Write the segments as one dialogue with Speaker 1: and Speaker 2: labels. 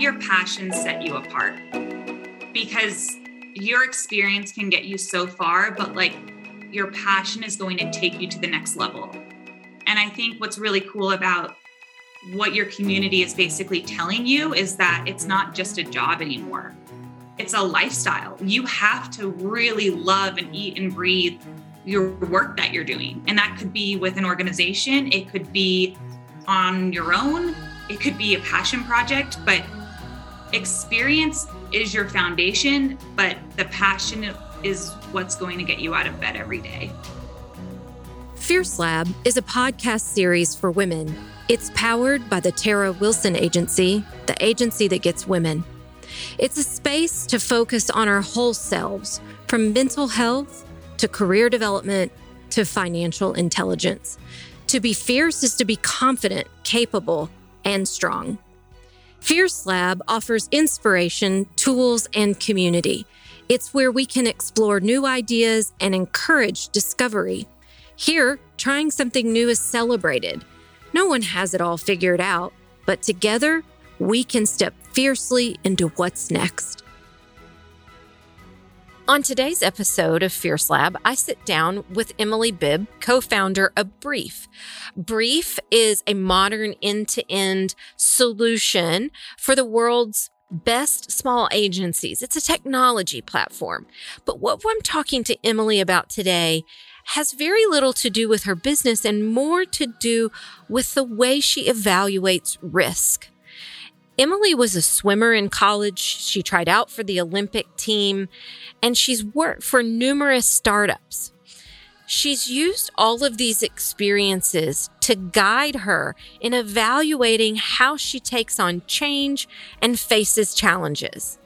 Speaker 1: your passion set you apart because your experience can get you so far, but like your passion is going to take you to the next level. And I think what's really cool about what your community is basically telling you is that it's not just a job anymore. It's a lifestyle. You have to really love and eat and breathe your work that you're doing. And that could be with an organization, it could be on your own, it could be a passion project, but experience is your foundation, but the passion is what's going to get you out of bed every day.
Speaker 2: Fierce Lab is a podcast series for women. It's powered by the Tara Wilson Agency, the agency that gets women. It's a space to focus on our whole selves, from mental health to career development to financial intelligence. To be fierce is to be confident, capable, and strong. Fierce Lab offers inspiration, tools, and community. It's where we can explore new ideas and encourage discovery. Here, trying something new is celebrated. No one has it all figured out, but together, we can step fiercely into what's next. On today's episode of Fierce Lab, I sit down with Emily Bibb, co founder of Brief. Brief is a modern end to end solution for the world's best small agencies. It's a technology platform. But what I'm talking to Emily about today has very little to do with her business and more to do with the way she evaluates risk. Emily was a swimmer in college. She tried out for the Olympic team and she's worked for numerous startups. She's used all of these experiences to guide her in evaluating how she takes on change and faces challenges.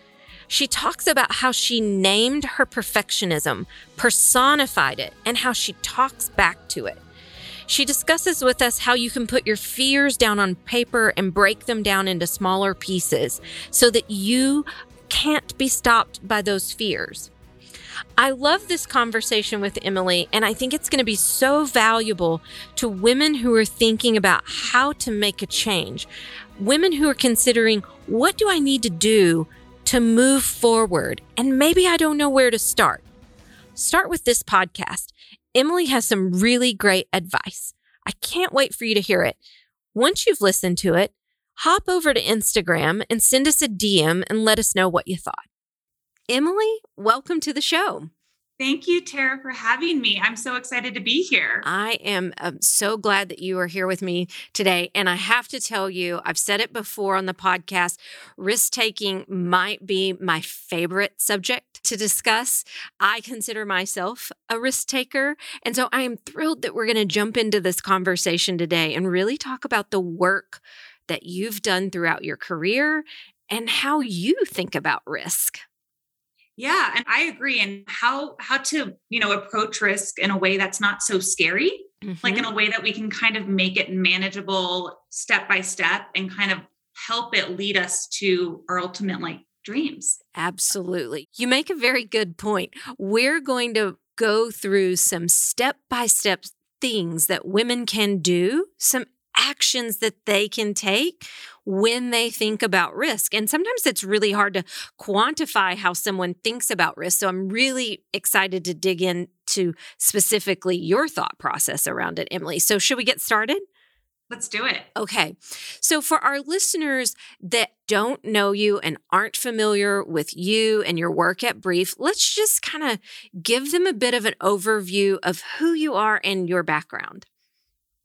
Speaker 2: She talks about how she named her perfectionism, personified it, and how she talks back to it. She discusses with us how you can put your fears down on paper and break them down into smaller pieces so that you can't be stopped by those fears. I love this conversation with Emily, and I think it's going to be so valuable to women who are thinking about how to make a change, women who are considering what do I need to do to move forward, and maybe I don't know where to start. Start with this podcast. Emily has some really great advice. I can't wait for you to hear it. Once you've listened to it, hop over to Instagram and send us a DM and let us know what you thought. Emily, welcome to the show.
Speaker 1: Thank you, Tara, for having me. I'm so excited to be here.
Speaker 2: I am um, so glad that you are here with me today. And I have to tell you, I've said it before on the podcast risk taking might be my favorite subject to discuss. I consider myself a risk taker. And so I am thrilled that we're going to jump into this conversation today and really talk about the work that you've done throughout your career and how you think about risk.
Speaker 1: Yeah, and I agree. And how how to you know approach risk in a way that's not so scary, mm-hmm. like in mm-hmm. a way that we can kind of make it manageable step by step and kind of help it lead us to our ultimate like dreams.
Speaker 2: Absolutely. You make a very good point. We're going to go through some step by step things that women can do, some actions that they can take when they think about risk. And sometimes it's really hard to quantify how someone thinks about risk. So I'm really excited to dig into specifically your thought process around it, Emily. So, should we get started?
Speaker 1: Let's do it.
Speaker 2: Okay. So, for our listeners that don't know you and aren't familiar with you and your work at Brief, let's just kind of give them a bit of an overview of who you are and your background.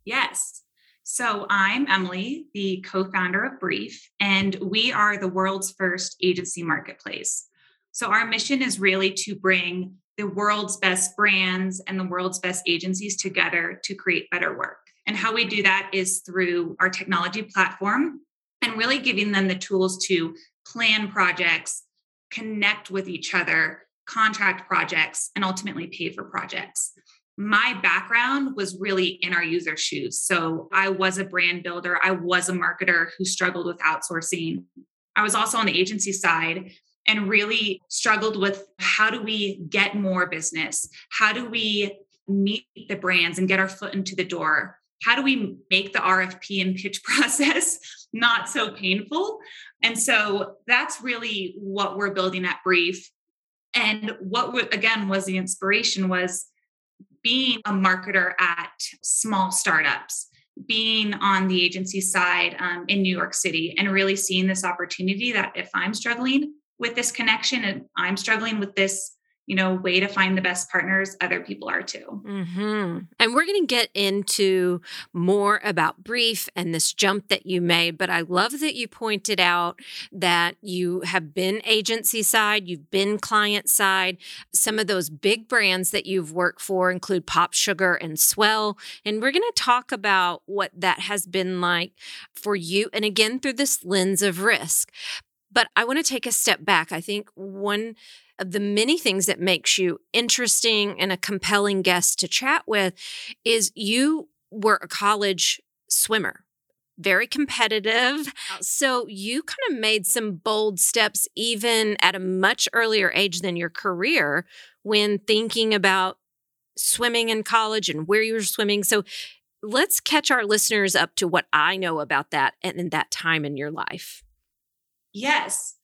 Speaker 1: Yes. So, I'm Emily, the co founder of Brief, and we are the world's first agency marketplace. So, our mission is really to bring the world's best brands and the world's best agencies together to create better work. And how we do that is through our technology platform and really giving them the tools to plan projects, connect with each other, contract projects, and ultimately pay for projects my background was really in our user shoes. So I was a brand builder, I was a marketer who struggled with outsourcing. I was also on the agency side and really struggled with how do we get more business? How do we meet the brands and get our foot into the door? How do we make the RFP and pitch process not so painful? And so that's really what we're building at Brief. And what again was the inspiration was being a marketer at small startups, being on the agency side um, in New York City, and really seeing this opportunity that if I'm struggling with this connection and I'm struggling with this you know, way to find the best partners, other people are too.
Speaker 2: Mm-hmm. And we're going to get into more about Brief and this jump that you made. But I love that you pointed out that you have been agency side, you've been client side. Some of those big brands that you've worked for include Pop Sugar and Swell. And we're going to talk about what that has been like for you. And again, through this lens of risk. But I want to take a step back. I think one of the many things that makes you interesting and a compelling guest to chat with is you were a college swimmer very competitive. So you kind of made some bold steps even at a much earlier age than your career when thinking about swimming in college and where you were swimming. So let's catch our listeners up to what I know about that and in that time in your life.
Speaker 1: Yes.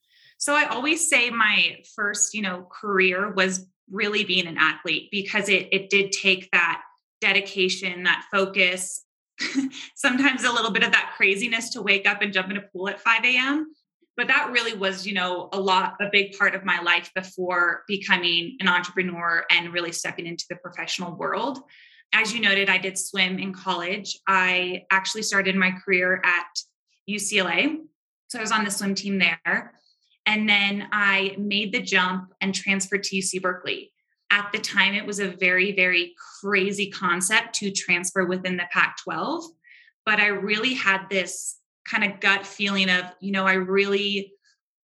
Speaker 1: So I always say my first, you know, career was really being an athlete because it it did take that dedication, that focus, sometimes a little bit of that craziness to wake up and jump in a pool at 5 a.m. But that really was, you know, a lot, a big part of my life before becoming an entrepreneur and really stepping into the professional world. As you noted, I did swim in college. I actually started my career at UCLA. So I was on the swim team there. And then I made the jump and transferred to UC Berkeley. At the time, it was a very, very crazy concept to transfer within the Pac 12. But I really had this kind of gut feeling of, you know, I really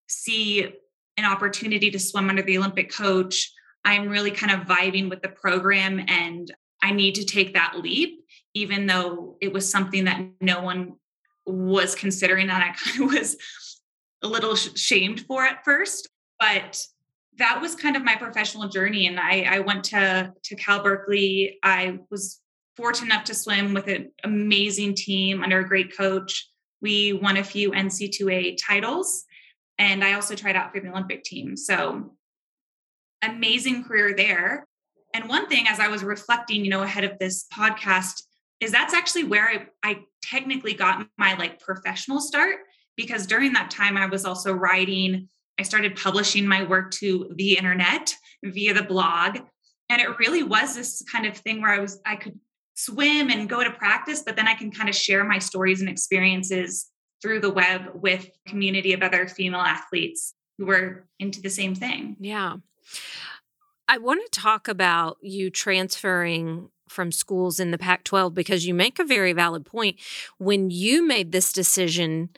Speaker 1: see an opportunity to swim under the Olympic coach. I'm really kind of vibing with the program and I need to take that leap, even though it was something that no one was considering that I kind of was a little shamed for at first, but that was kind of my professional journey. And I, I went to, to Cal Berkeley. I was fortunate enough to swim with an amazing team under a great coach. We won a few NCAA titles, and I also tried out for the Olympic team. So, amazing career there. And one thing, as I was reflecting, you know, ahead of this podcast, is that's actually where I, I technically got my like professional start because during that time I was also writing, I started publishing my work to the internet via the blog. And it really was this kind of thing where I was, I could swim and go to practice, but then I can kind of share my stories and experiences through the web with community of other female athletes who were into the same thing.
Speaker 2: Yeah. I want to talk about you transferring from schools in the Pac 12 because you make a very valid point. When you made this decision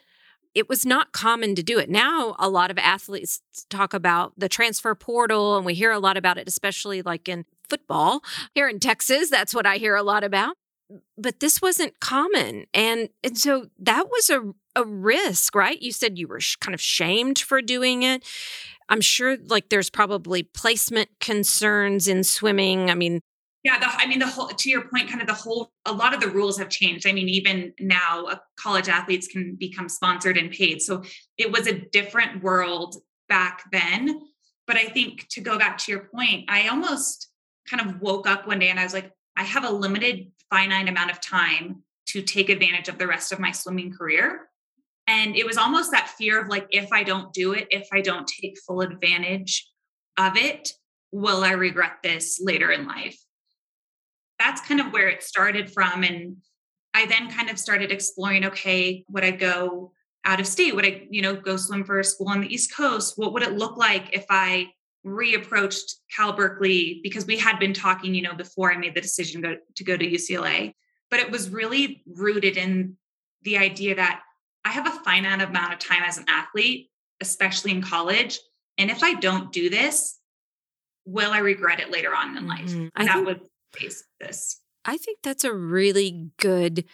Speaker 2: it was not common to do it. Now, a lot of athletes talk about the transfer portal, and we hear a lot about it, especially like in football here in Texas. That's what I hear a lot about. But this wasn't common. And, and so that was a, a risk, right? You said you were sh- kind of shamed for doing it. I'm sure like there's probably placement concerns in swimming. I mean,
Speaker 1: yeah, the, I mean, the whole to your point, kind of the whole. A lot of the rules have changed. I mean, even now, uh, college athletes can become sponsored and paid. So it was a different world back then. But I think to go back to your point, I almost kind of woke up one day and I was like, I have a limited, finite amount of time to take advantage of the rest of my swimming career. And it was almost that fear of like, if I don't do it, if I don't take full advantage of it, will I regret this later in life? That's kind of where it started from. And I then kind of started exploring okay, would I go out of state? Would I, you know, go swim for a school on the East Coast? What would it look like if I reapproached Cal Berkeley? Because we had been talking, you know, before I made the decision to go, to go to UCLA. But it was really rooted in the idea that I have a finite amount of time as an athlete, especially in college. And if I don't do this, will I regret it later on in life? Mm-hmm. That think- was this.
Speaker 2: I think that's a really good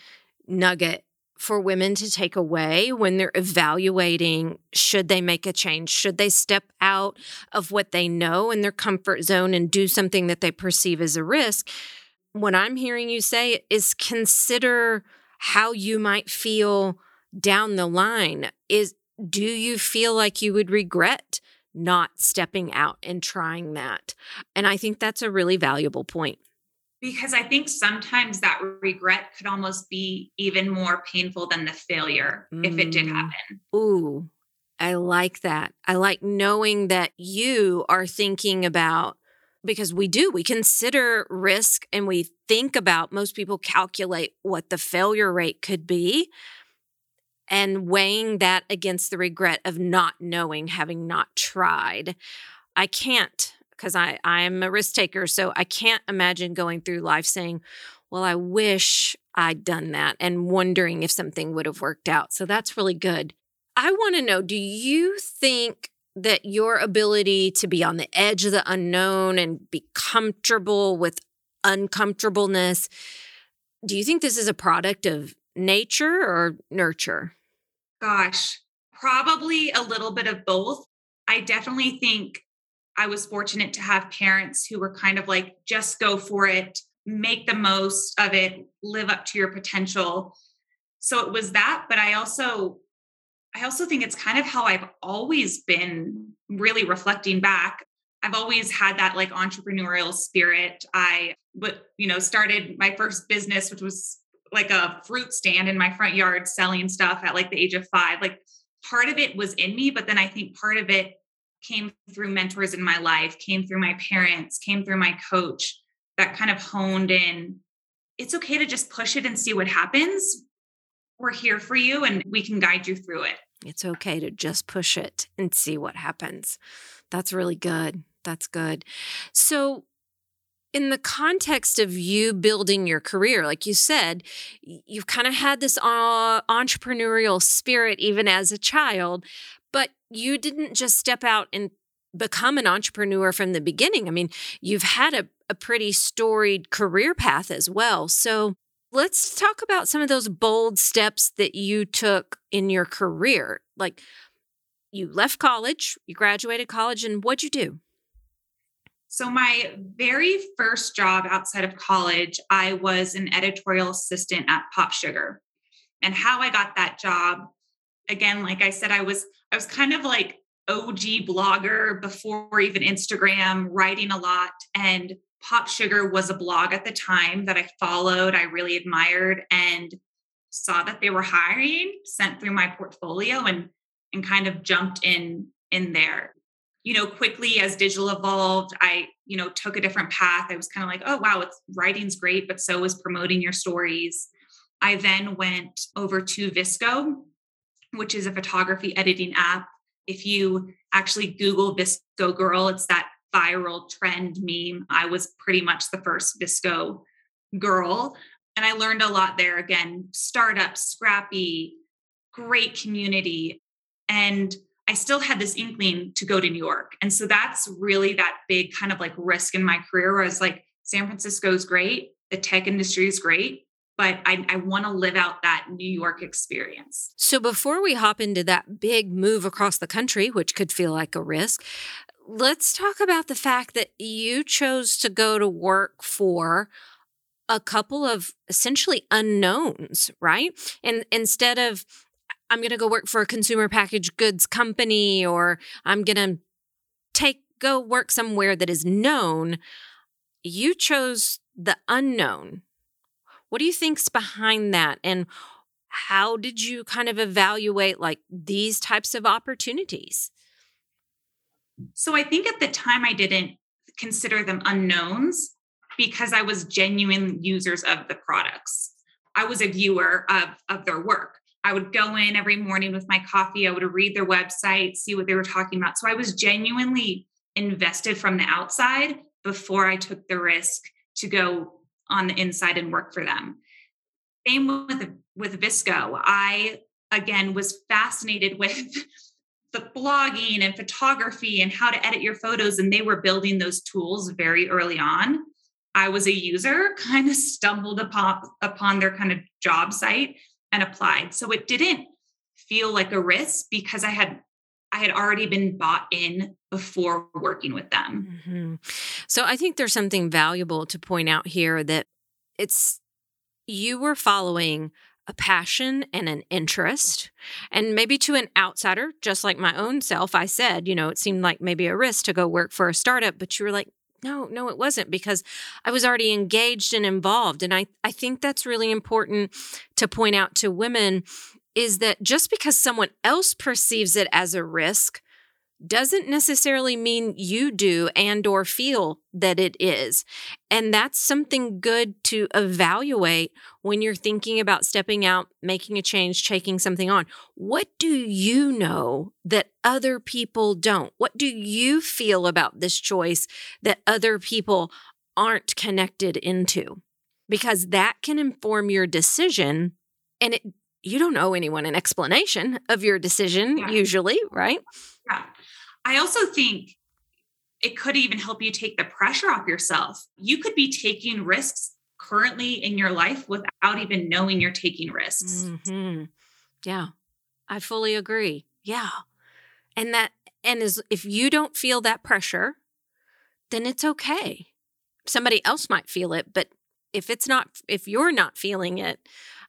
Speaker 2: nugget for women to take away when they're evaluating should they make a change? Should they step out of what they know in their comfort zone and do something that they perceive as a risk? what I'm hearing you say is consider how you might feel down the line. Is do you feel like you would regret not stepping out and trying that? And I think that's a really valuable point.
Speaker 1: Because I think sometimes that regret could almost be even more painful than the failure mm. if it did mm. happen.
Speaker 2: Ooh, I like that. I like knowing that you are thinking about because we do, we consider risk and we think about most people calculate what the failure rate could be and weighing that against the regret of not knowing, having not tried. I can't because I I'm a risk taker, so I can't imagine going through life saying, "Well, I wish I'd done that," and wondering if something would have worked out. So that's really good. I want to know, do you think that your ability to be on the edge of the unknown and be comfortable with uncomfortableness, do you think this is a product of nature or nurture?
Speaker 1: Gosh, probably a little bit of both. I definitely think I was fortunate to have parents who were kind of like, just go for it, make the most of it, live up to your potential. So it was that. But I also, I also think it's kind of how I've always been really reflecting back. I've always had that like entrepreneurial spirit. I but you know started my first business which was like a fruit stand in my front yard selling stuff at like the age of 5. Like part of it was in me, but then I think part of it came through mentors in my life, came through my parents, came through my coach that kind of honed in it's okay to just push it and see what happens. We're here for you and we can guide you through it.
Speaker 2: It's okay to just push it and see what happens. That's really good. That's good. So, in the context of you building your career, like you said, you've kind of had this uh, entrepreneurial spirit even as a child, but you didn't just step out and become an entrepreneur from the beginning. I mean, you've had a, a pretty storied career path as well. So let's talk about some of those bold steps that you took in your career. Like you left college, you graduated college, and what'd you do?
Speaker 1: So, my very first job outside of college, I was an editorial assistant at Pop Sugar. And how I got that job, again, like I said, I was I was kind of like OG blogger before even Instagram, writing a lot. And Pop Sugar was a blog at the time that I followed, I really admired, and saw that they were hiring, sent through my portfolio and and kind of jumped in in there you know, quickly as digital evolved, I, you know, took a different path. I was kind of like, oh, wow, it's writing's great, but so is promoting your stories. I then went over to VSCO, which is a photography editing app. If you actually Google VSCO girl, it's that viral trend meme. I was pretty much the first VSCO girl. And I learned a lot there. Again, startup, scrappy, great community. And I still had this inkling to go to New York. And so that's really that big kind of like risk in my career where I was like, San Francisco is great, the tech industry is great, but I, I want to live out that New York experience.
Speaker 2: So before we hop into that big move across the country, which could feel like a risk, let's talk about the fact that you chose to go to work for a couple of essentially unknowns, right? And instead of I'm going to go work for a consumer packaged goods company or I'm going to take go work somewhere that is known. You chose the unknown. What do you think's behind that and how did you kind of evaluate like these types of opportunities?
Speaker 1: So I think at the time I didn't consider them unknowns because I was genuine users of the products. I was a viewer of, of their work. I would go in every morning with my coffee. I would read their website, see what they were talking about. So I was genuinely invested from the outside before I took the risk to go on the inside and work for them. Same with with VSCO. I again was fascinated with the blogging and photography and how to edit your photos and they were building those tools very early on. I was a user, kind of stumbled upon upon their kind of job site and applied. So it didn't feel like a risk because I had I had already been bought in before working with them.
Speaker 2: Mm-hmm. So I think there's something valuable to point out here that it's you were following a passion and an interest. And maybe to an outsider, just like my own self, I said, you know, it seemed like maybe a risk to go work for a startup, but you were like, no, no, it wasn't because I was already engaged and involved. And I, I think that's really important to point out to women is that just because someone else perceives it as a risk doesn't necessarily mean you do and or feel that it is. And that's something good to evaluate when you're thinking about stepping out making a change taking something on. What do you know that other people don't? What do you feel about this choice that other people aren't connected into? Because that can inform your decision and it you don't owe anyone an explanation of your decision yeah. usually right
Speaker 1: yeah I also think it could even help you take the pressure off yourself. You could be taking risks currently in your life without even knowing you're taking risks.
Speaker 2: Mm-hmm. Yeah, I fully agree. Yeah. And that, and is if you don't feel that pressure, then it's okay. Somebody else might feel it, but if it's not, if you're not feeling it,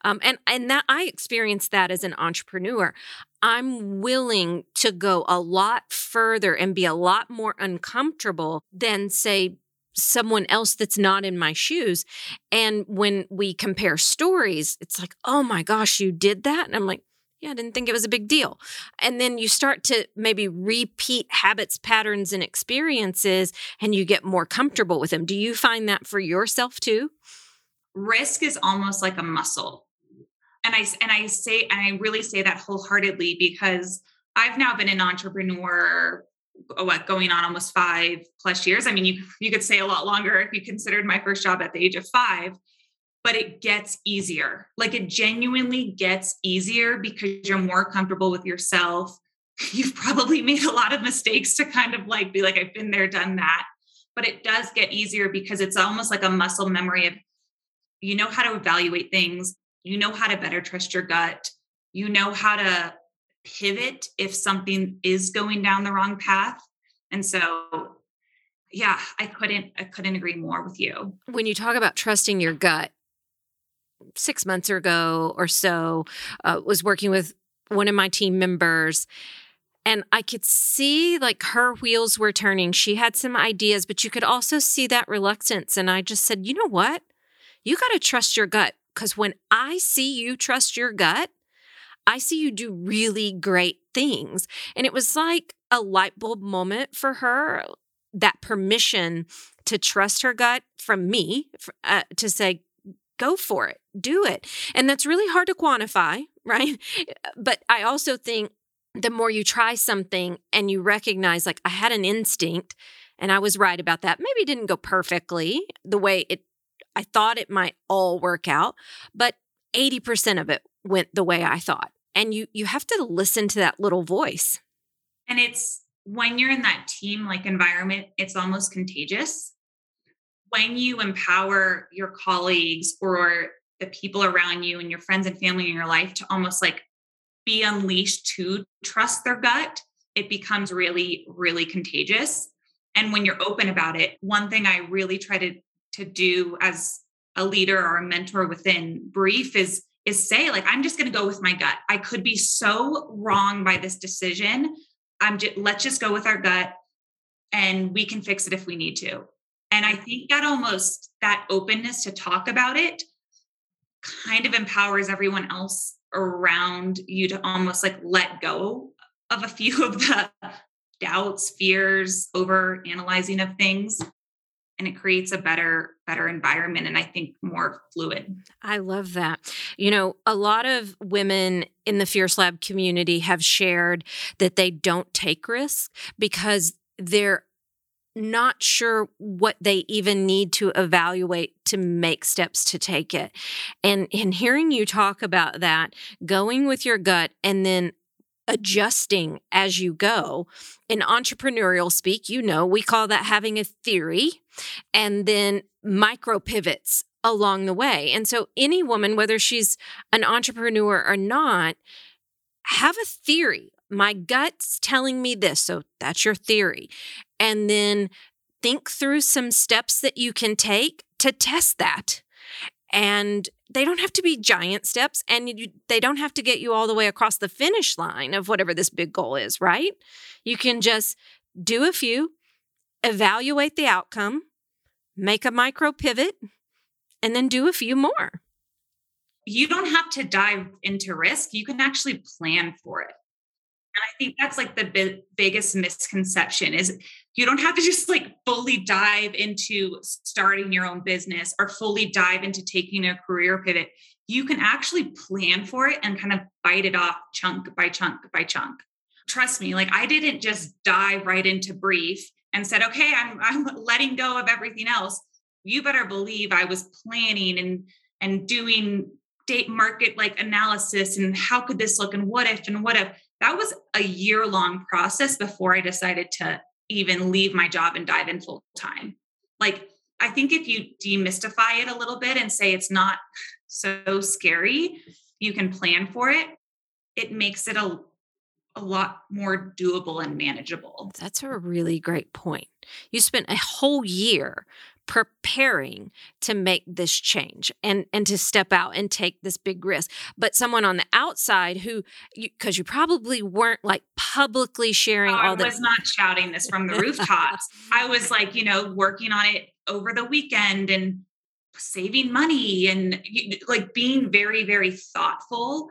Speaker 2: um, and and that I experienced that as an entrepreneur. I'm willing to go a lot further and be a lot more uncomfortable than say someone else that's not in my shoes. And when we compare stories, it's like, oh my gosh, you did that. And I'm like, yeah, I didn't think it was a big deal. And then you start to maybe repeat habits, patterns, and experiences, and you get more comfortable with them. Do you find that for yourself too?
Speaker 1: Risk is almost like a muscle and I and I say and I really say that wholeheartedly because I've now been an entrepreneur oh, what going on almost 5 plus years. I mean you you could say a lot longer if you considered my first job at the age of 5 but it gets easier. Like it genuinely gets easier because you're more comfortable with yourself. You've probably made a lot of mistakes to kind of like be like I've been there done that. But it does get easier because it's almost like a muscle memory of you know how to evaluate things you know how to better trust your gut you know how to pivot if something is going down the wrong path and so yeah i couldn't i couldn't agree more with you
Speaker 2: when you talk about trusting your gut six months ago or so uh, was working with one of my team members and I could see like her wheels were turning. She had some ideas, but you could also see that reluctance. And I just said, you know what? You got to trust your gut because when I see you trust your gut, I see you do really great things. And it was like a light bulb moment for her that permission to trust her gut from me uh, to say, go for it, do it. And that's really hard to quantify, right? But I also think the more you try something and you recognize, like, I had an instinct and I was right about that. Maybe it didn't go perfectly the way it I thought it might all work out, but 80% of it went the way I thought. And you you have to listen to that little voice.
Speaker 1: And it's when you're in that team like environment, it's almost contagious. When you empower your colleagues or the people around you and your friends and family in your life to almost like be unleashed to trust their gut, it becomes really, really contagious. And when you're open about it, one thing I really try to to do as a leader or a mentor within brief is is say like i'm just going to go with my gut. I could be so wrong by this decision. I'm just let's just go with our gut and we can fix it if we need to. And i think that almost that openness to talk about it kind of empowers everyone else around you to almost like let go of a few of the doubts fears over analyzing of things and it creates a better better environment and i think more fluid
Speaker 2: i love that you know a lot of women in the fierce lab community have shared that they don't take risks because they're not sure what they even need to evaluate to make steps to take it. And in hearing you talk about that, going with your gut and then adjusting as you go. In entrepreneurial speak, you know, we call that having a theory and then micro pivots along the way. And so, any woman, whether she's an entrepreneur or not, have a theory. My gut's telling me this. So, that's your theory. And then think through some steps that you can take to test that And they don't have to be giant steps and you, they don't have to get you all the way across the finish line of whatever this big goal is, right? You can just do a few, evaluate the outcome, make a micro pivot, and then do a few more.
Speaker 1: You don't have to dive into risk. You can actually plan for it. And I think that's like the bi- biggest misconception is you don't have to just like fully dive into starting your own business or fully dive into taking a career pivot. You can actually plan for it and kind of bite it off chunk by chunk by chunk. Trust me, like I didn't just dive right into brief and said, okay, I'm, I'm letting go of everything else. You better believe I was planning and and doing date market like analysis and how could this look and what if and what if that was a year long process before I decided to even leave my job and dive in full time. Like, I think if you demystify it a little bit and say it's not so scary, you can plan for it, it makes it a, a lot more doable and manageable.
Speaker 2: That's a really great point. You spent a whole year preparing to make this change and and to step out and take this big risk. But someone on the outside who because you, you, probably weren't like publicly sharing
Speaker 1: oh,
Speaker 2: all
Speaker 1: I was not shouting this from the rooftops. I was like you know working on it over the weekend and saving money and like being very very thoughtful.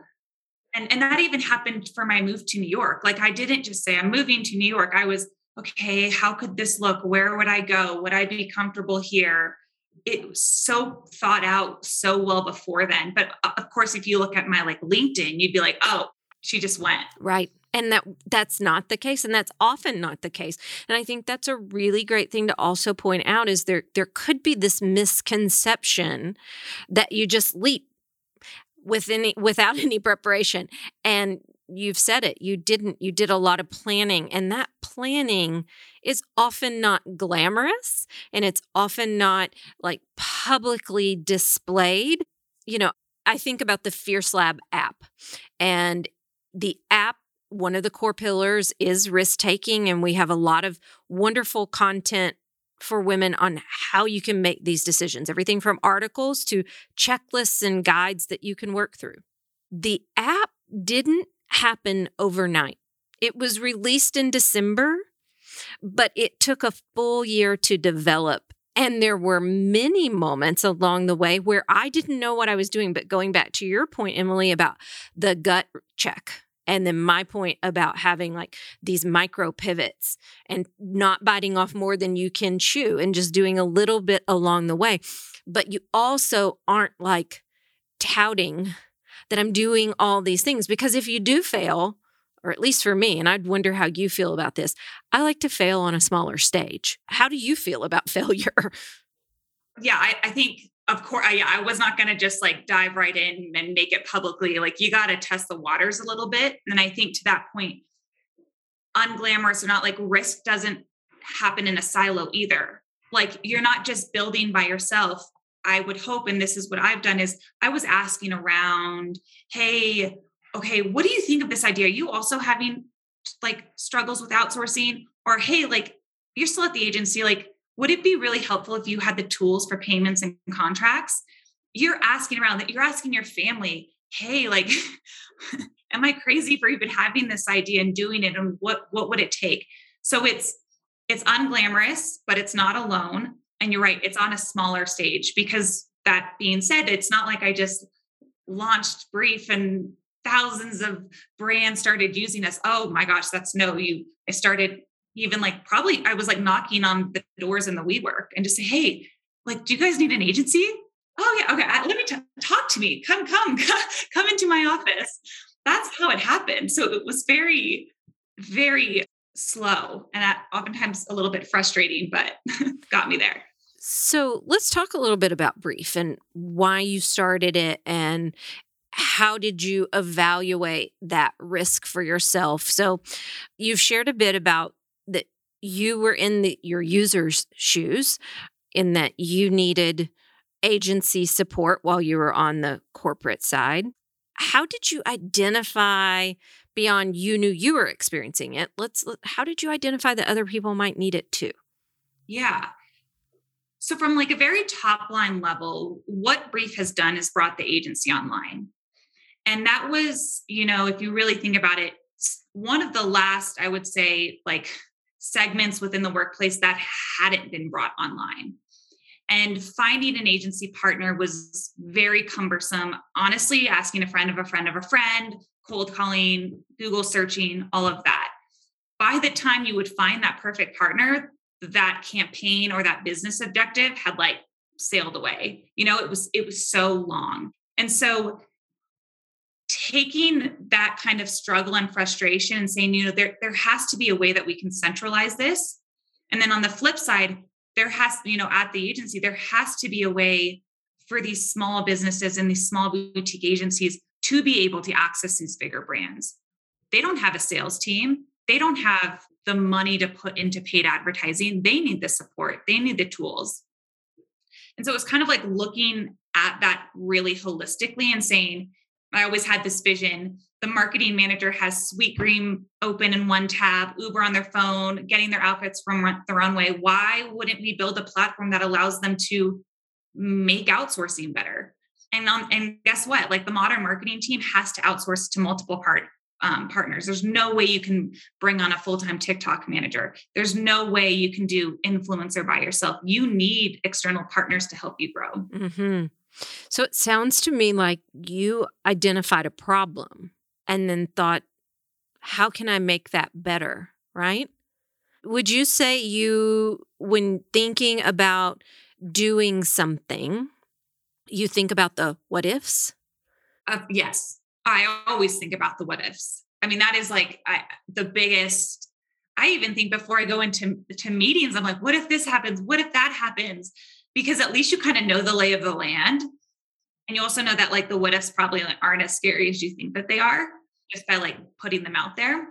Speaker 1: And and that even happened for my move to New York. Like I didn't just say I'm moving to New York. I was okay, how could this look? Where would I go? Would I be comfortable here? It was so thought out so well before then. But uh, of course, if you look at my like LinkedIn, you'd be like, oh, she just went.
Speaker 2: Right. And that that's not the case. And that's often not the case. And I think that's a really great thing to also point out is there there could be this misconception that you just leap with any without any preparation. And you've said it you didn't you did a lot of planning and that planning is often not glamorous and it's often not like publicly displayed. You know i think about the fierce lab app and the app one of the core pillars is risk taking and we have a lot of wonderful content for women on how you can make these decisions everything from articles to checklists and guides that you can work through. The app didn't happen overnight. It was released in December, but it took a full year to develop. And there were many moments along the way where I didn't know what I was doing. But going back to your point, Emily, about the gut check, and then my point about having like these micro pivots and not biting off more than you can chew and just doing a little bit along the way. But you also aren't like touting that I'm doing all these things. Because if you do fail, or at least for me, and I'd wonder how you feel about this, I like to fail on a smaller stage. How do you feel about failure?
Speaker 1: Yeah, I, I think, of course, I, I was not going to just like dive right in and make it publicly. Like, you got to test the waters a little bit. And I think to that point, unglamorous or not, like risk doesn't happen in a silo either. Like, you're not just building by yourself I would hope, and this is what I've done, is I was asking around, hey, okay, what do you think of this idea? Are you also having like struggles with outsourcing? Or hey, like you're still at the agency, like, would it be really helpful if you had the tools for payments and contracts? You're asking around that you're asking your family, hey, like, am I crazy for even having this idea and doing it? And what what would it take? So it's it's unglamorous, but it's not alone and you're right it's on a smaller stage because that being said it's not like i just launched brief and thousands of brands started using us. Oh my gosh that's no you i started even like probably i was like knocking on the doors in the WeWork and just say hey like do you guys need an agency? Oh yeah okay let me t- talk to me. Come come come into my office. That's how it happened. So it was very very slow and that oftentimes a little bit frustrating but got me there
Speaker 2: so let's talk a little bit about Brief and why you started it and how did you evaluate that risk for yourself? So you've shared a bit about that you were in the, your users' shoes in that you needed agency support while you were on the corporate side. How did you identify beyond you knew you were experiencing it? Let's how did you identify that other people might need it too?
Speaker 1: Yeah So, from like a very top line level, what Brief has done is brought the agency online. And that was, you know, if you really think about it, one of the last, I would say, like segments within the workplace that hadn't been brought online. And finding an agency partner was very cumbersome. Honestly, asking a friend of a friend of a friend, cold calling, Google searching, all of that. By the time you would find that perfect partner, that campaign or that business objective had like sailed away. You know, it was it was so long. And so taking that kind of struggle and frustration and saying, you know, there there has to be a way that we can centralize this. And then on the flip side, there has, you know, at the agency, there has to be a way for these small businesses and these small boutique agencies to be able to access these bigger brands. They don't have a sales team. They don't have the money to put into paid advertising. They need the support, they need the tools. And so it was kind of like looking at that really holistically and saying, I always had this vision. The marketing manager has Sweetgreen open in one tab, Uber on their phone, getting their outfits from the runway. Why wouldn't we build a platform that allows them to make outsourcing better? And um, and guess what? Like the modern marketing team has to outsource to multiple part um, partners. There's no way you can bring on a full time TikTok manager. There's no way you can do influencer by yourself. You need external partners to help you grow.
Speaker 2: Mm-hmm. So it sounds to me like you identified a problem and then thought, how can I make that better? Right? Would you say you, when thinking about doing something, you think about the what ifs?
Speaker 1: Uh, yes. I always think about the what ifs. I mean, that is like I, the biggest. I even think before I go into to meetings, I'm like, what if this happens? What if that happens? Because at least you kind of know the lay of the land. And you also know that like the what ifs probably aren't as scary as you think that they are just by like putting them out there.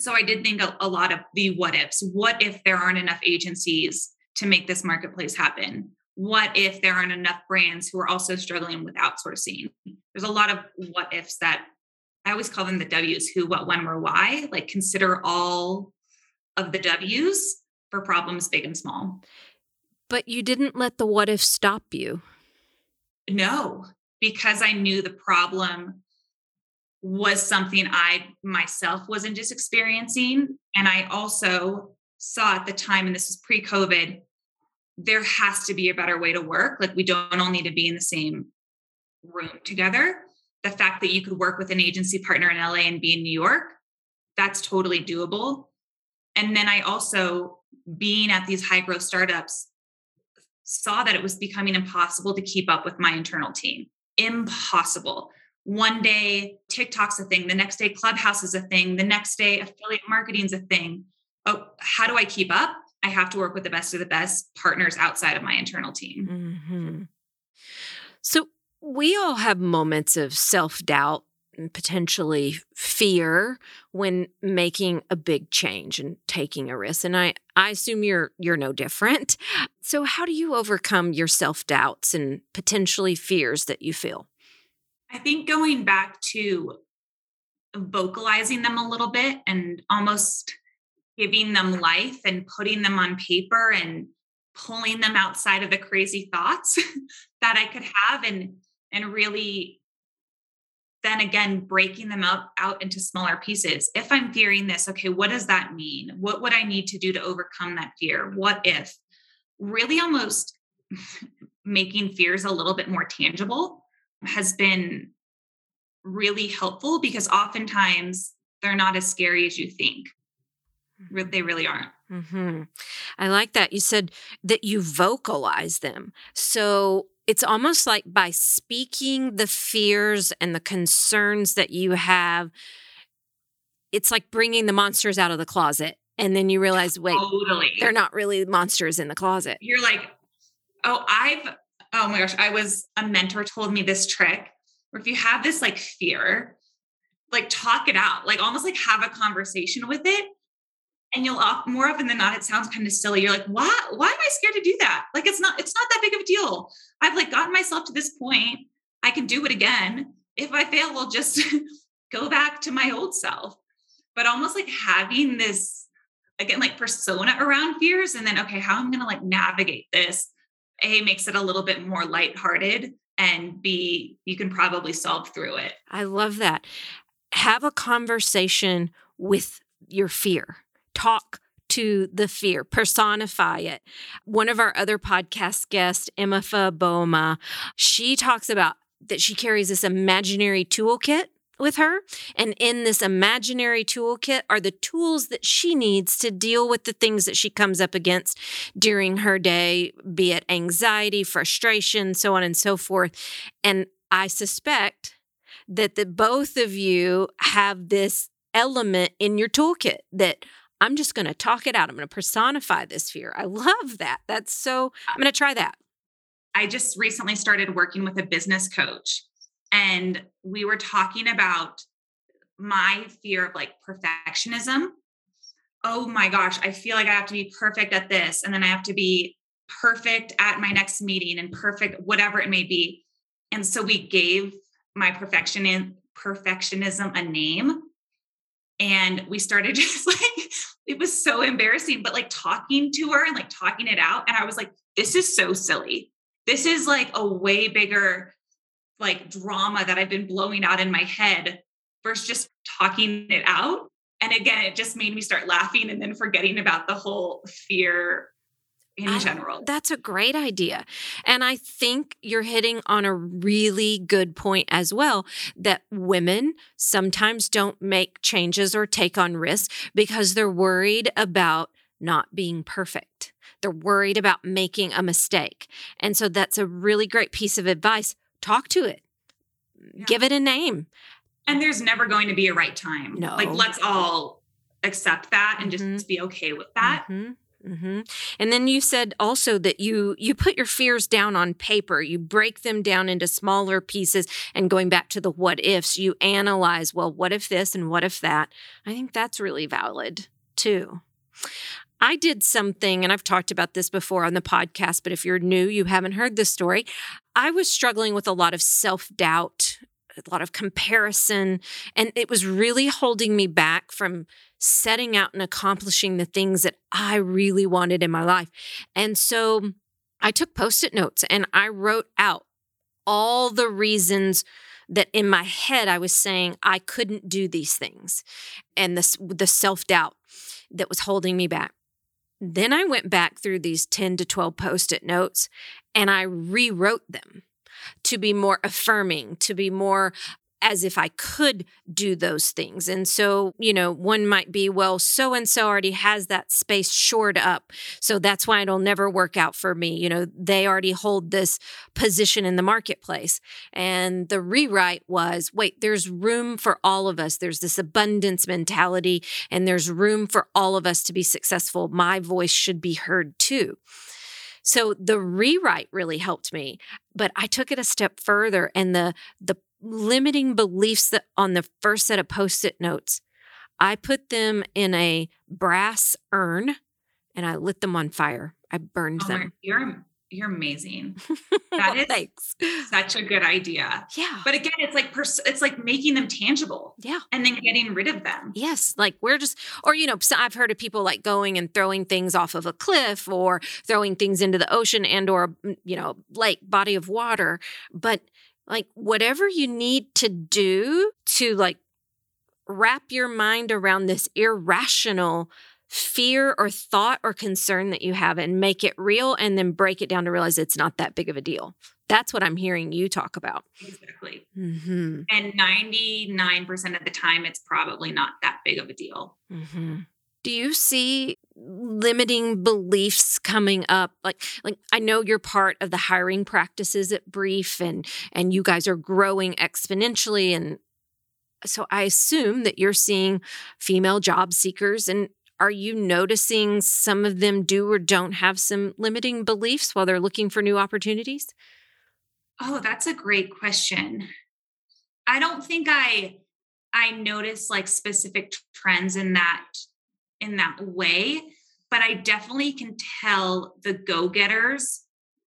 Speaker 1: So I did think a, a lot of the what ifs. What if there aren't enough agencies to make this marketplace happen? What if there aren't enough brands who are also struggling with outsourcing? There's a lot of what ifs that I always call them the W's who, what, when, where, why. Like consider all of the W's for problems big and small.
Speaker 2: But you didn't let the what if stop you.
Speaker 1: No, because I knew the problem was something I myself wasn't just experiencing. And I also saw at the time, and this was pre COVID, there has to be a better way to work. Like we don't all need to be in the same room together. The fact that you could work with an agency partner in LA and be in New York, that's totally doable. And then I also, being at these high growth startups, saw that it was becoming impossible to keep up with my internal team. Impossible. One day, TikTok's a thing. The next day, Clubhouse is a thing. The next day, affiliate marketing's a thing. Oh, how do I keep up? I have to work with the best of the best partners outside of my internal team.
Speaker 2: Mm-hmm. So we all have moments of self doubt and potentially fear when making a big change and taking a risk and i i assume you're you're no different so how do you overcome your self doubts and potentially fears that you feel
Speaker 1: i think going back to vocalizing them a little bit and almost giving them life and putting them on paper and pulling them outside of the crazy thoughts that I could have and and really then again breaking them up out into smaller pieces. If I'm fearing this, okay, what does that mean? What would I need to do to overcome that fear? What if? Really almost making fears a little bit more tangible has been really helpful because oftentimes they're not as scary as you think they really aren't.
Speaker 2: Mm-hmm. I like that. You said that you vocalize them. So it's almost like by speaking the fears and the concerns that you have, it's like bringing the monsters out of the closet. And then you realize, wait, totally. they're not really monsters in the closet.
Speaker 1: You're like, oh, I've, oh my gosh, I was, a mentor told me this trick where if you have this like fear, like talk it out, like almost like have a conversation with it and you'll more often than not it sounds kind of silly. You're like why why am i scared to do that? Like it's not it's not that big of a deal. I've like gotten myself to this point. I can do it again. If i fail we'll just go back to my old self. But almost like having this again like persona around fears and then okay how i'm going to like navigate this? A makes it a little bit more lighthearted and B you can probably solve through it.
Speaker 2: I love that. Have a conversation with your fear. Talk to the fear, personify it. One of our other podcast guests, Emma Boma, she talks about that she carries this imaginary toolkit with her. And in this imaginary toolkit are the tools that she needs to deal with the things that she comes up against during her day, be it anxiety, frustration, so on and so forth. And I suspect that the both of you have this element in your toolkit that I'm just going to talk it out. I'm going to personify this fear. I love that. That's so, I'm going to try that.
Speaker 1: I just recently started working with a business coach, and we were talking about my fear of like perfectionism. Oh my gosh, I feel like I have to be perfect at this, and then I have to be perfect at my next meeting and perfect, whatever it may be. And so we gave my perfection perfectionism a name and we started just like it was so embarrassing but like talking to her and like talking it out and i was like this is so silly. This is like a way bigger like drama that i've been blowing out in my head versus just talking it out. And again it just made me start laughing and then forgetting about the whole fear in I, general.
Speaker 2: That's a great idea. And I think you're hitting on a really good point as well that women sometimes don't make changes or take on risks because they're worried about not being perfect. They're worried about making a mistake. And so that's a really great piece of advice. Talk to it, yeah. give it a name.
Speaker 1: And there's never going to be a right time.
Speaker 2: No.
Speaker 1: Like, let's all accept that and mm-hmm. just be okay with that. Mm-hmm.
Speaker 2: Mm-hmm. And then you said also that you you put your fears down on paper. You break them down into smaller pieces, and going back to the what ifs, you analyze. Well, what if this and what if that? I think that's really valid too. I did something, and I've talked about this before on the podcast, but if you're new, you haven't heard this story. I was struggling with a lot of self doubt, a lot of comparison, and it was really holding me back from setting out and accomplishing the things that I really wanted in my life. And so I took post it notes and I wrote out all the reasons that in my head I was saying I couldn't do these things and the, the self doubt that was holding me back. Then I went back through these 10 to 12 post it notes and I rewrote them to be more affirming, to be more as if I could do those things. And so, you know, one might be, well, so and so already has that space shored up. So that's why it'll never work out for me. You know, they already hold this position in the marketplace. And the rewrite was wait, there's room for all of us. There's this abundance mentality, and there's room for all of us to be successful. My voice should be heard too. So the rewrite really helped me, but I took it a step further and the the limiting beliefs that on the first set of post-it notes, I put them in a brass urn and I lit them on fire. I burned oh, them.
Speaker 1: You're you're amazing. That is
Speaker 2: Thanks.
Speaker 1: such a good idea.
Speaker 2: Yeah.
Speaker 1: But again, it's like pers- it's like making them tangible.
Speaker 2: Yeah.
Speaker 1: And then getting rid of them.
Speaker 2: Yes. Like we're just, or you know, I've heard of people like going and throwing things off of a cliff or throwing things into the ocean and or mm, you know lake body of water. But like whatever you need to do to like wrap your mind around this irrational fear or thought or concern that you have and make it real and then break it down to realize it's not that big of a deal. That's what I'm hearing you talk about.
Speaker 1: Exactly. Mm-hmm. And 99% of the time, it's probably not that big of a deal.
Speaker 2: Mm-hmm. Do you see limiting beliefs coming up like like i know you're part of the hiring practices at brief and and you guys are growing exponentially and so i assume that you're seeing female job seekers and are you noticing some of them do or don't have some limiting beliefs while they're looking for new opportunities
Speaker 1: oh that's a great question i don't think i i notice like specific trends in that in that way, but I definitely can tell the go getters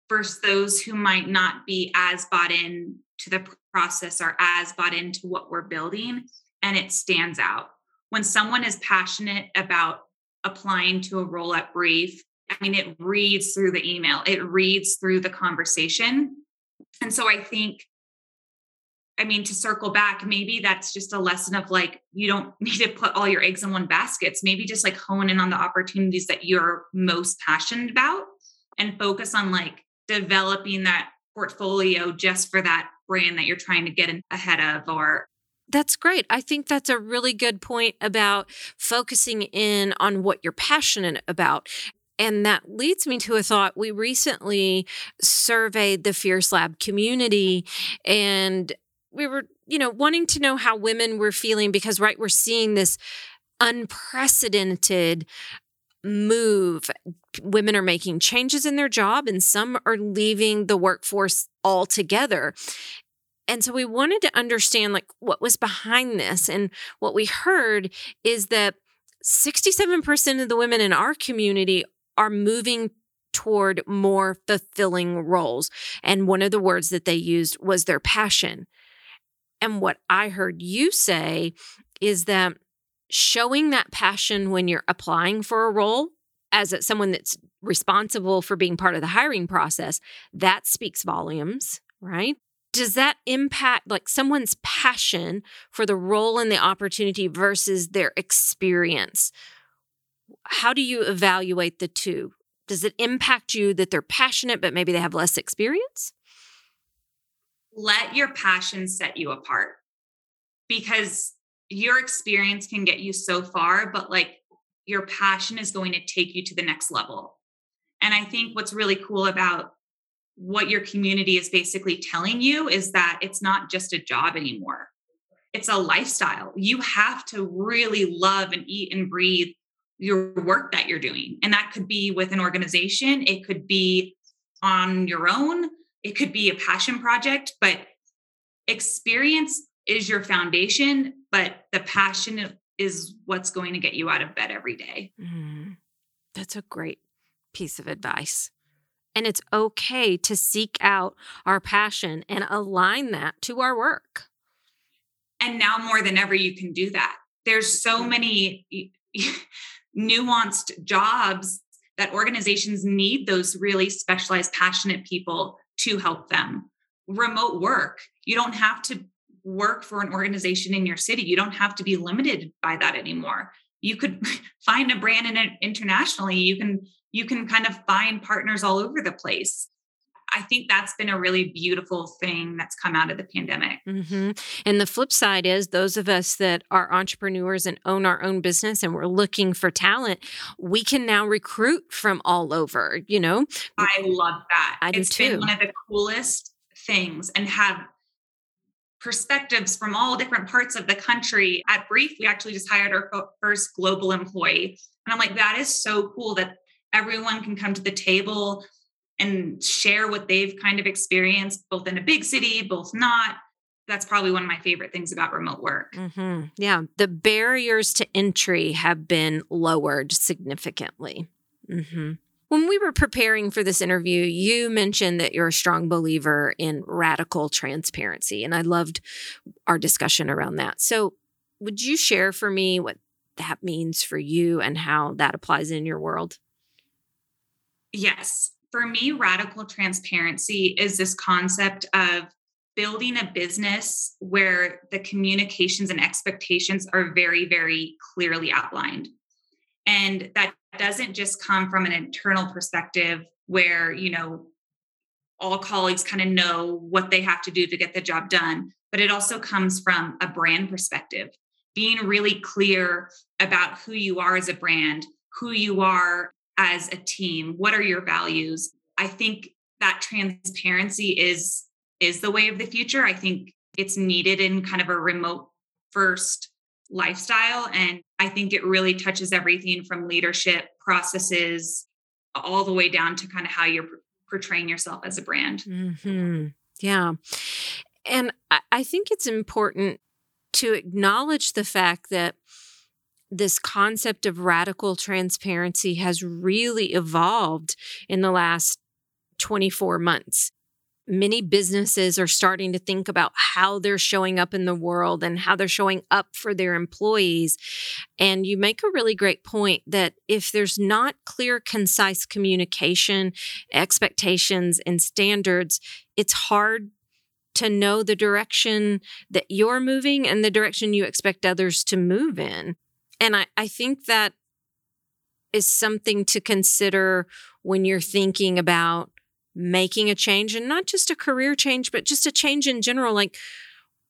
Speaker 1: versus those who might not be as bought in to the process or as bought into what we're building. And it stands out. When someone is passionate about applying to a roll up Brief I mean, it reads through the email, it reads through the conversation. And so I think, I mean, to circle back, maybe that's just a lesson of like, you don't need to put all your eggs in one basket. It's Maybe just like hone in on the opportunities that you're most passionate about and focus on like developing that portfolio just for that brand that you're trying to get ahead of or
Speaker 2: that's great. I think that's a really good point about focusing in on what you're passionate about. And that leads me to a thought. We recently surveyed the Fierce Lab community and we were, you know, wanting to know how women were feeling because, right, we're seeing this unprecedented move. Women are making changes in their job and some are leaving the workforce altogether. And so we wanted to understand like what was behind this. And what we heard is that 67% of the women in our community are moving toward more fulfilling roles. And one of the words that they used was their passion. And what I heard you say is that showing that passion when you're applying for a role as someone that's responsible for being part of the hiring process, that speaks volumes, right? Does that impact like someone's passion for the role and the opportunity versus their experience? How do you evaluate the two? Does it impact you that they're passionate, but maybe they have less experience?
Speaker 1: Let your passion set you apart because your experience can get you so far, but like your passion is going to take you to the next level. And I think what's really cool about what your community is basically telling you is that it's not just a job anymore. It's a lifestyle. You have to really love and eat and breathe your work that you're doing. And that could be with an organization, it could be on your own, it could be a passion project, but experience is your foundation, but the passion is what's going to get you out of bed every day.
Speaker 2: Mm, that's a great piece of advice. And it's okay to seek out our passion and align that to our work.
Speaker 1: And now more than ever, you can do that. There's so many nuanced jobs that organizations need those really specialized, passionate people to help them. Remote work, you don't have to work for an organization in your city. You don't have to be limited by that anymore. You could find a brand in it internationally. You can you can kind of find partners all over the place. I think that's been a really beautiful thing that's come out of the pandemic.
Speaker 2: Mm-hmm. And the flip side is those of us that are entrepreneurs and own our own business and we're looking for talent, we can now recruit from all over, you know?
Speaker 1: I love that.
Speaker 2: I do too.
Speaker 1: been one of the coolest things and have perspectives from all different parts of the country. At Brief, we actually just hired our first global employee. And I'm like, that is so cool that everyone can come to the table and share what they've kind of experienced, both in a big city, both not. That's probably one of my favorite things about remote work.
Speaker 2: Mm-hmm. Yeah. The barriers to entry have been lowered significantly. Mm-hmm. When we were preparing for this interview, you mentioned that you're a strong believer in radical transparency, and I loved our discussion around that. So, would you share for me what that means for you and how that applies in your world?
Speaker 1: Yes. For me, radical transparency is this concept of building a business where the communications and expectations are very, very clearly outlined. And that doesn't just come from an internal perspective where, you know, all colleagues kind of know what they have to do to get the job done, but it also comes from a brand perspective, being really clear about who you are as a brand, who you are as a team, what are your values. I think that transparency is is the way of the future. I think it's needed in kind of a remote first lifestyle and I think it really touches everything from leadership processes all the way down to kind of how you're portraying yourself as a brand.
Speaker 2: Mm-hmm. Yeah. And I think it's important to acknowledge the fact that this concept of radical transparency has really evolved in the last 24 months. many businesses are starting to think about how they're showing up in the world and how they're showing up for their employees. And you make a really great point that if there's not clear, concise communication, expectations, and standards, it's hard to know the direction that you're moving and the direction you expect others to move in. And I, I think that is something to consider when you're thinking about making a change and not just a career change, but just a change in general. Like,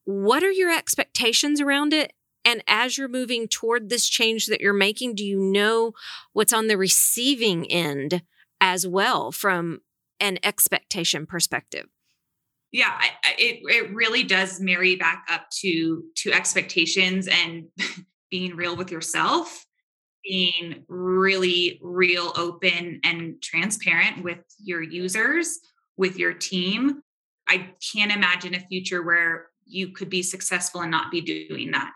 Speaker 2: what are your expectations around it? And as you're moving toward this change that you're making, do you know what's on the receiving end as well from an expectation perspective?
Speaker 1: Yeah, it it really does marry back up to to expectations and being real with yourself being really real open and transparent with your users with your team. I can't imagine a future where you could be successful and not be doing that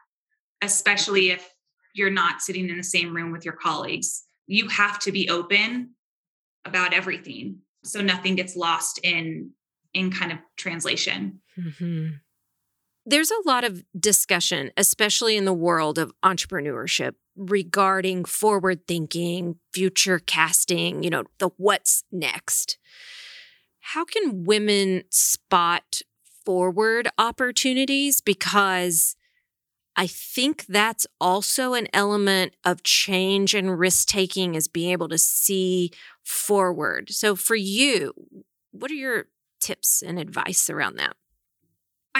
Speaker 1: especially if you're not sitting in the same room with your colleagues. You have to be open about everything so nothing gets lost in in kind of translation. Mm-hmm.
Speaker 2: There's a lot of discussion, especially in the world of entrepreneurship, regarding forward thinking, future casting, you know, the what's next. How can women spot forward opportunities? Because I think that's also an element of change and risk taking is being able to see forward. So for you, what are your tips and advice around that?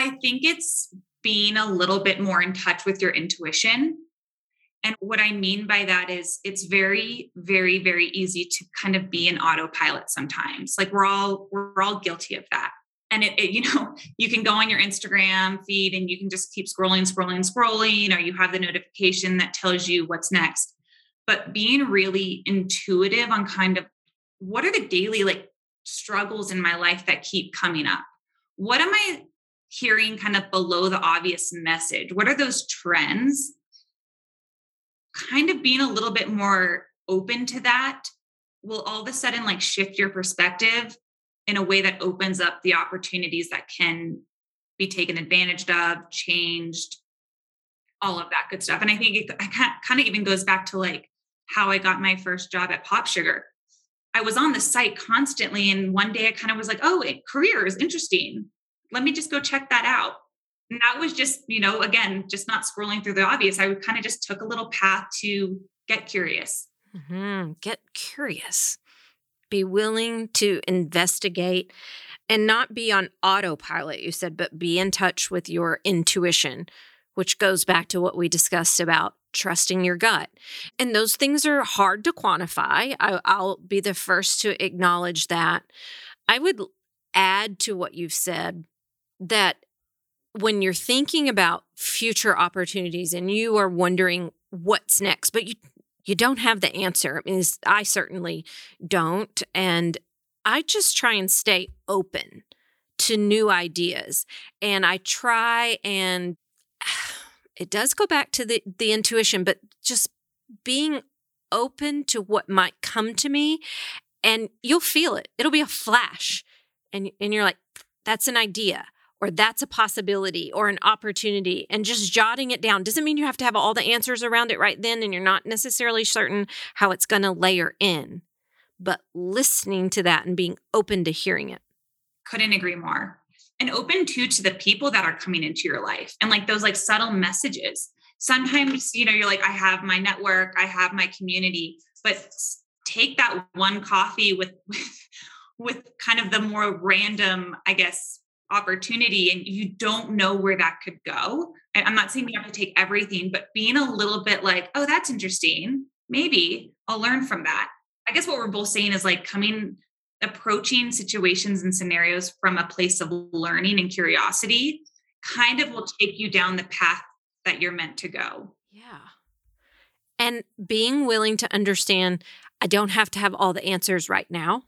Speaker 1: I think it's being a little bit more in touch with your intuition. And what I mean by that is it's very, very, very easy to kind of be an autopilot sometimes. Like we're all we're all guilty of that. And it, it, you know, you can go on your Instagram feed and you can just keep scrolling, scrolling, scrolling, or you have the notification that tells you what's next. But being really intuitive on kind of what are the daily like struggles in my life that keep coming up? What am I hearing kind of below the obvious message? What are those trends? Kind of being a little bit more open to that will all of a sudden like shift your perspective in a way that opens up the opportunities that can be taken advantage of, changed, all of that good stuff. And I think it kind of even goes back to like how I got my first job at Pop Sugar. I was on the site constantly, and one day I kind of was like, "Oh, career is interesting let me just go check that out. And that was just, you know, again, just not scrolling through the obvious. I kind of just took a little path to get curious.
Speaker 2: Mm-hmm. Get curious. Be willing to investigate and not be on autopilot, you said, but be in touch with your intuition, which goes back to what we discussed about trusting your gut. And those things are hard to quantify. I, will be the first to acknowledge that. I would add to what you've said that when you're thinking about future opportunities and you are wondering what's next, but you you don't have the answer. I mean, I certainly don't, and I just try and stay open to new ideas, and I try and it does go back to the the intuition, but just being open to what might come to me, and you'll feel it. It'll be a flash, and and you're like, that's an idea or that's a possibility or an opportunity and just jotting it down. Doesn't mean you have to have all the answers around it right then and you're not necessarily certain how it's going to layer in but listening to that and being open to hearing it.
Speaker 1: Couldn't agree more. And open too to the people that are coming into your life and like those like subtle messages. Sometimes you know you're like i have my network i have my community but take that one coffee with with, with kind of the more random i guess opportunity and you don't know where that could go. I'm not saying you have to take everything, but being a little bit like, oh, that's interesting. Maybe I'll learn from that. I guess what we're both saying is like coming, approaching situations and scenarios from a place of learning and curiosity kind of will take you down the path that you're meant to go.
Speaker 2: Yeah. And being willing to understand, I don't have to have all the answers right now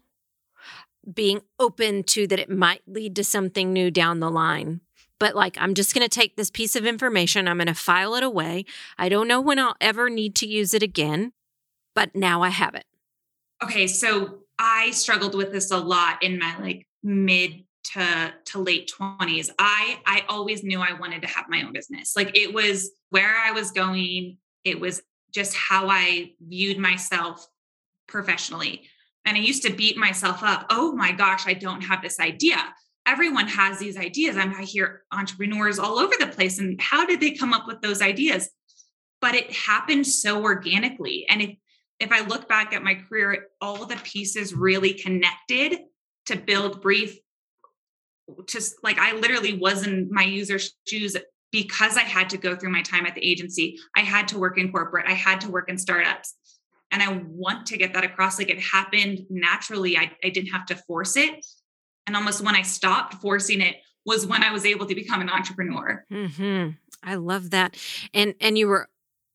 Speaker 2: being open to that it might lead to something new down the line. But like, I'm just going to take this piece of information, I'm going to file it away. I don't know when I'll ever need to use it again, but now I have it.
Speaker 1: Okay. So I struggled with this a lot in my like mid to to late 20s i i always knew i wanted to have my own business like it was where i was going it was just how i viewed myself professionally and i used to beat myself up oh my gosh i don't have this idea. Everyone has these ideas. I i hear entrepreneurs all over the place and how did they come up with those ideas? But it happened so organically. And if if i look back at my career all the pieces really connected to build brief just like I literally was in my user's shoes because I had to go through my time at the agency. I had to work in corporate, I had to work in startups. And I want to get that across. Like it happened naturally. I, I didn't have to force it. And almost when I stopped forcing it was when I was able to become an entrepreneur.
Speaker 2: Mm-hmm. I love that. And and you were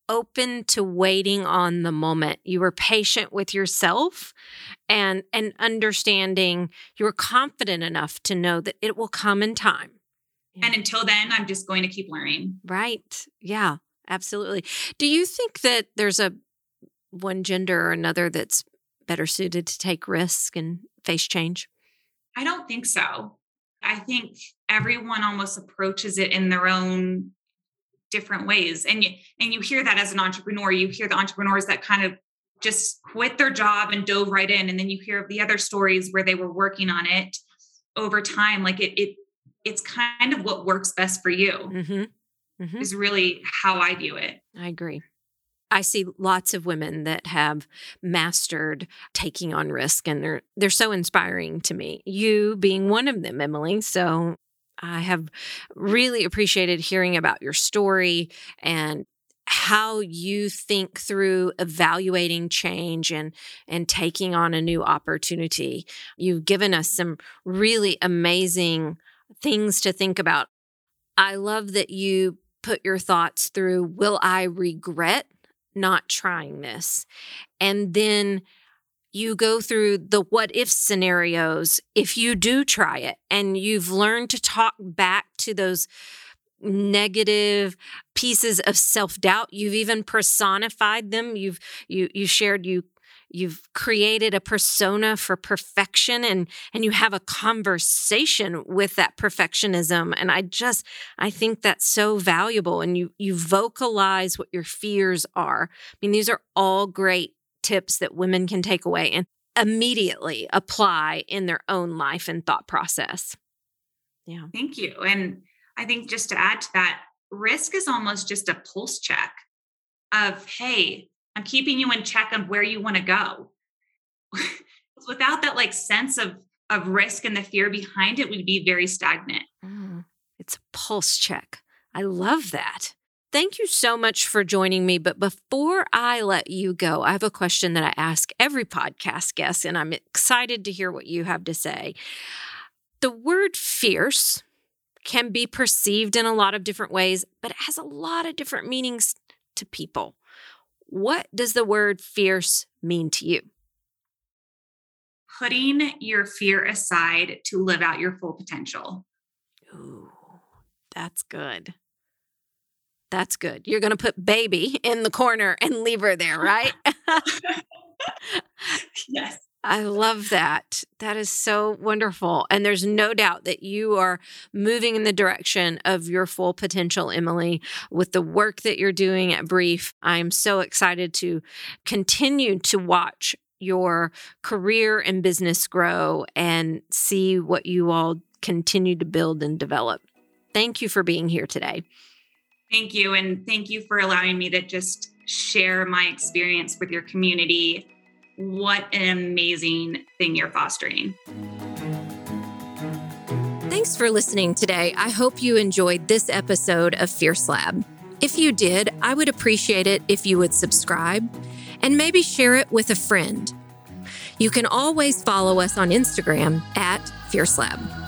Speaker 2: open to waiting on the moment. You were patient with yourself and and understanding you were confident enough to know that it will come in time.
Speaker 1: And until then, I'm just going to keep learning.
Speaker 2: Right. Yeah, absolutely. Do you think that there's a one gender or another that's better suited to take risk and face change?
Speaker 1: I don't think so. I think everyone almost approaches it in their own different ways and you and you hear that as an entrepreneur you hear the entrepreneurs that kind of just quit their job and dove right in and then you hear of the other stories where they were working on it over time like it it it's kind of what works best for you mm-hmm. Mm-hmm. is really how i view it
Speaker 2: i agree I see lots of women that have mastered taking on risk and they're they're so inspiring to me. You being one of them, Emily. So I have really appreciated hearing about your story and how you think through evaluating change and and taking on a new opportunity. You've given us some really amazing things to think about. I love that you put your thoughts through will I regret not trying this? And then you go through the what if scenarios if you do try it and you've learned to talk back to those negative pieces of self-doubt you've even personified them you've you you shared you you've created a persona for perfection and and you have a conversation with that perfectionism and i just i think that's so valuable and you you vocalize what your fears are i mean these are all great tips that women can take away and immediately apply in their own life and thought process.
Speaker 1: Yeah. Thank you. And I think just to add to that, risk is almost just a pulse check of, hey, I'm keeping you in check of where you want to go. Without that like sense of of risk and the fear behind it, we'd be very stagnant. Mm,
Speaker 2: it's a pulse check. I love that. Thank you so much for joining me. But before I let you go, I have a question that I ask every podcast guest, and I'm excited to hear what you have to say. The word fierce can be perceived in a lot of different ways, but it has a lot of different meanings to people. What does the word fierce mean to you?
Speaker 1: Putting your fear aside to live out your full potential.
Speaker 2: Ooh, that's good. That's good. You're going to put baby in the corner and leave her there, right?
Speaker 1: yes.
Speaker 2: I love that. That is so wonderful. And there's no doubt that you are moving in the direction of your full potential, Emily, with the work that you're doing at Brief. I'm so excited to continue to watch your career and business grow and see what you all continue to build and develop. Thank you for being here today.
Speaker 1: Thank you. And thank you for allowing me to just share my experience with your community. What an amazing thing you're fostering.
Speaker 2: Thanks for listening today. I hope you enjoyed this episode of Fierce Lab. If you did, I would appreciate it if you would subscribe and maybe share it with a friend. You can always follow us on Instagram at Fierce Lab.